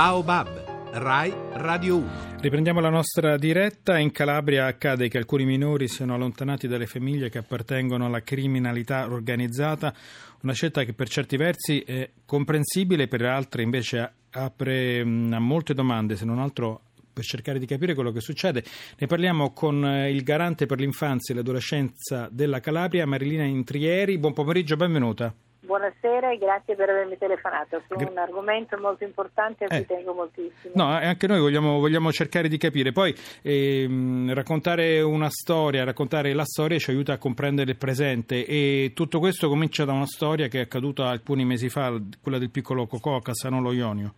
Baobab, Rai Radio 1. Riprendiamo la nostra diretta. In Calabria accade che alcuni minori siano allontanati dalle famiglie che appartengono alla criminalità organizzata, una scelta che per certi versi è comprensibile, per altri invece apre a molte domande, se non altro per cercare di capire quello che succede. Ne parliamo con il garante per l'infanzia e l'adolescenza della Calabria, Marilina Intrieri. Buon pomeriggio, benvenuta. Buonasera e grazie per avermi telefonato su un argomento molto importante a cui eh. tengo moltissimo. No, anche noi vogliamo, vogliamo cercare di capire. Poi ehm, raccontare una storia, raccontare la storia ci aiuta a comprendere il presente e tutto questo comincia da una storia che è accaduta alcuni mesi fa, quella del piccolo Cocò a Casanolo Ionio.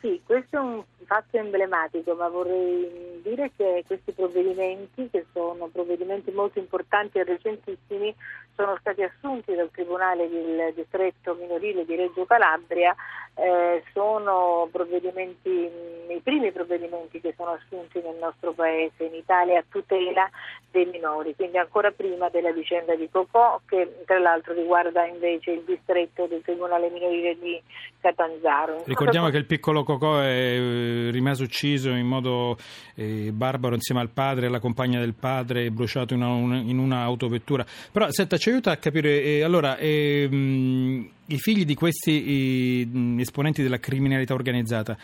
Sì, questo è un fatto emblematico, ma vorrei dire che questi provvedimenti, che sono provvedimenti molto importanti e recentissimi, sono stati assunti dal Tribunale del distretto minorile di Reggio Calabria, eh, sono i primi provvedimenti che sono assunti nel nostro Paese, in Italia, a tutela dei minori, quindi ancora prima della vicenda di Cocò, che tra l'altro riguarda invece il distretto del Tribunale minorile di Catanzaro. Ricordiamo che il piccolo Cocò è eh, rimasto ucciso in modo eh, barbaro insieme al padre e alla compagna del padre, bruciato in, una, in un'autovettura. Però senta, ci aiuta a capire, eh, allora, mh, i figli di questi mh, esponenti della criminalità organizzata,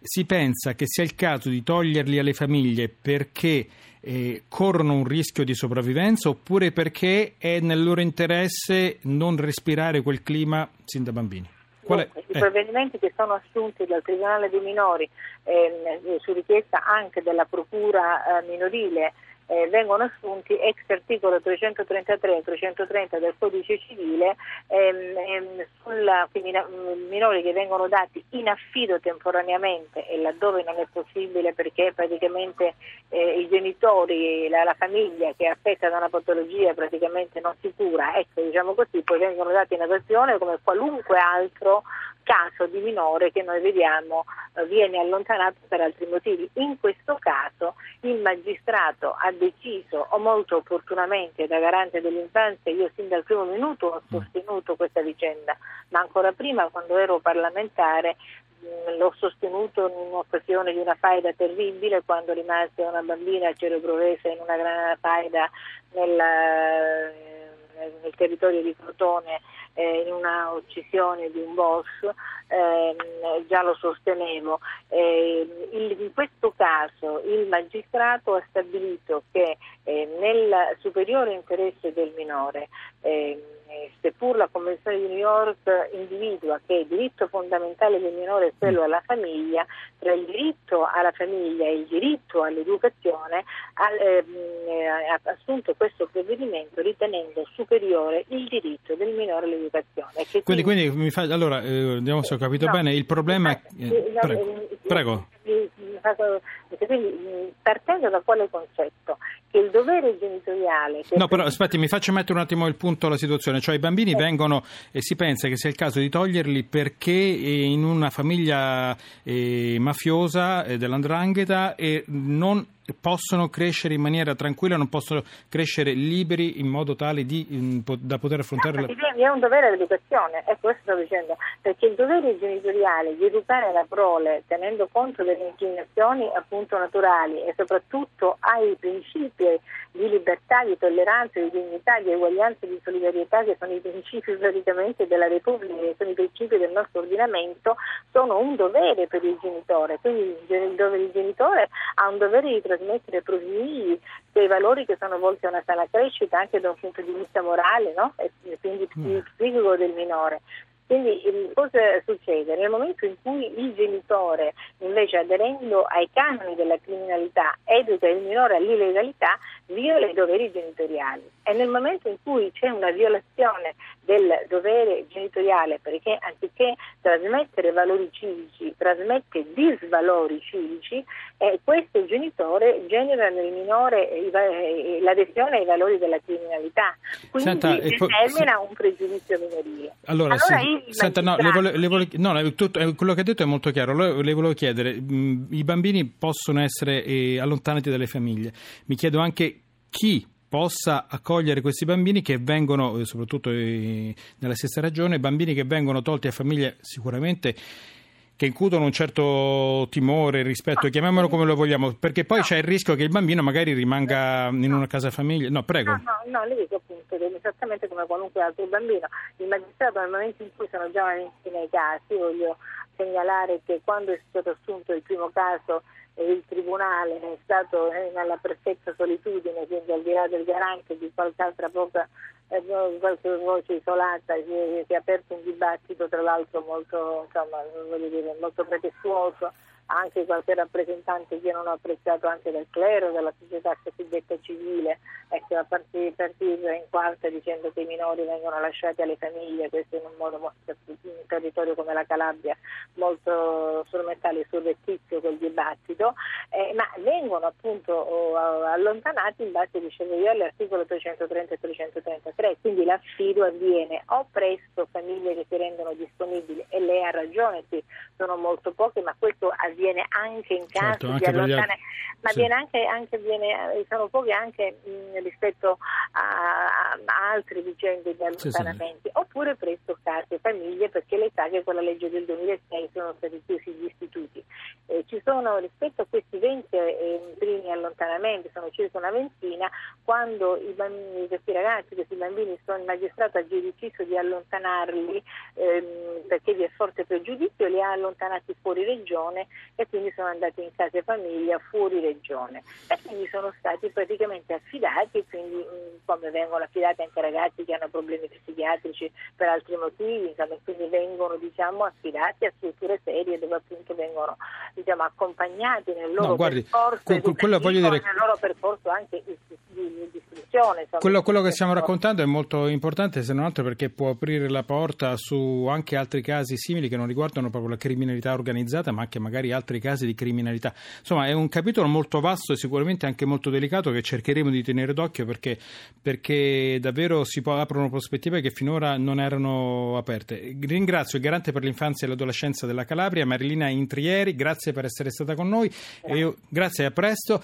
si pensa che sia il caso di toglierli alle famiglie perché eh, corrono un rischio di sopravvivenza oppure perché è nel loro interesse non respirare quel clima sin da bambini? È? I provvedimenti che sono assunti dal Tribunale dei minori ehm, su richiesta anche della Procura eh, minorile eh, vengono assunti ex articolo 333 e 330 del codice civile ehm, ehm, sulla, quindi, mm, minori che vengono dati in affido temporaneamente e laddove non è possibile perché praticamente eh, i genitori, la, la, famiglia che affetta da una patologia praticamente non si cura, ecco diciamo così, poi vengono dati in adozione come qualunque altro caso di minore che noi vediamo eh, viene allontanato per altri motivi. In questo caso il magistrato ha deciso, o molto opportunamente da garante dell'infanzia, io sin dal primo minuto ho mm. sostenuto questa vicenda, ma ancora prima quando ero parlamentare l'ho sostenuto in un'occasione di una faida terribile quando rimase una bambina cerebrovesa in una gran faida nella, nel territorio di Crotone eh, in una uccisione di un boss, ehm, già lo sostenevo. Eh, il, in questo caso il magistrato ha stabilito che eh, nel superiore interesse del minore ehm, seppur la Convenzione di New York individua che il diritto fondamentale del minore è quello alla famiglia, tra il diritto alla famiglia e il diritto all'educazione ha, ehm, ha assunto questo provvedimento ritenendo superiore il diritto del minore all'educazione. Quindi, quindi, quindi fa, allora, eh, vediamo se ho capito no, bene, il problema è... Eh, prego. prego. Quindi, partendo da quale concetto? Che il dovere genitoriale... No, però aspetti, mi faccio mettere un attimo il punto alla situazione, cioè i bambini eh. vengono e si pensa che sia il caso di toglierli perché in una famiglia eh, mafiosa eh, dell'andrangheta e non possono crescere in maniera tranquilla, non possono crescere liberi in modo tale di, in, da poter affrontare... No, la... È un dovere l'educazione, è questo sto dicendo, perché il dovere genitoriale di educare la prole tenendo conto delle inclinazioni appunto naturali e soprattutto ai principi di libertà, di tolleranza, di dignità, di eguaglianza e di solidarietà che sono i principi praticamente della Repubblica, che sono i principi del nostro ordinamento, sono un dovere per il genitore, quindi il genitore ha un dovere di trasmettere propri figli quei valori che sono volti a una sana crescita anche da un punto di vista morale no? e quindi mm. psichico del minore. Quindi cosa succede? Nel momento in cui il genitore, invece aderendo ai canoni della criminalità, educa il minore all'illegalità, viola i doveri genitoriali. E nel momento in cui c'è una violazione del dovere genitoriale, perché anziché trasmettere valori civici, trasmette disvalori civici, eh, questo genitore genera nel minore eh, l'adesione ai valori della criminalità. Quindi Senta, determina po- un pregiudizio minorile. Allora, allora sì. Senta, no, le vole, le vole, no, tutto, quello che ha detto è molto chiaro. Le volevo chiedere, mh, i bambini possono essere eh, allontanati dalle famiglie. Mi chiedo anche chi possa accogliere questi bambini che vengono, eh, soprattutto eh, nella stessa regione, bambini che vengono tolti a famiglie sicuramente che incutono un certo timore, rispetto, chiamiamolo come lo vogliamo, perché poi no. c'è il rischio che il bambino magari rimanga in una casa famiglia. No, prego. No, no, no le dico appunto, esattamente come qualunque altro bambino. Il magistrato nel momento in cui sono già nei casi, voglio segnalare che quando è stato assunto il primo caso il Tribunale è stato nella perfetta solitudine, quindi al di là del garante di qualche altra poca eh, qualche voce isolata, si è, si è, aperto un dibattito tra l'altro molto, insomma, dire, molto pretestuoso anche qualche rappresentante che non ho apprezzato anche del clero, della società cosiddetta civile, ecco, a partire, in quarta dicendo che i minori vengono lasciati alle famiglie, questo in un modo in un territorio come la Calabria molto strumentale e surrettizio quel dibattito, eh, ma vengono appunto oh, allontanati in base, dicevo io, all'articolo 330 e 333, quindi l'affido avviene o presso famiglie che si rendono disponibili e lei ha ragione, sì, sono molto poche, ma questo avviene avviene anche in caso certo, di allontanamento, ma sì. anche, anche viene, sono poche anche mh, rispetto a, a, altre vicende di allontanamenti, sì, oppure presto case e famiglie perché l'età che con la legge del 2006 sono stati chiusi gli istituti. Eh, ci sono rispetto a questi 20 eh, primi allontanamenti, sono circa una ventina, quando i bambini, questi ragazzi, questi bambini sono il magistrato ha deciso di allontanarli ehm, perché vi è forte pregiudizio, li ha allontanati fuori regione e quindi sono andati in casa famiglia fuori regione. E quindi sono stati praticamente affidati, quindi mh, come vengono affidati anche ragazzi che hanno problemi psichiatrici per altri motivi, insomma, quindi vengono diciamo, affidati a strutture serie dove appunto vengono diciamo, accompagnati nel loro no, guardi, percorso, quello voglio dire... nel loro percorso anche di, di, di istruzione. Insomma, quello, quello che stiamo raccontando è molto importante se non altro perché può aprire la porta su anche altri casi simili che non riguardano proprio la criminalità organizzata ma anche magari altri casi di criminalità. Insomma, è un capitolo molto vasto e sicuramente anche molto delicato che cercheremo di tenere d'occhio perché, perché davvero si può, aprono prospettive che finora non erano aperte. Ringrazio il garante per l'infanzia e l'adolescenza della Calabria, Marilina Intrieri, grazie per essere stata con noi. Grazie, e io, grazie a presto.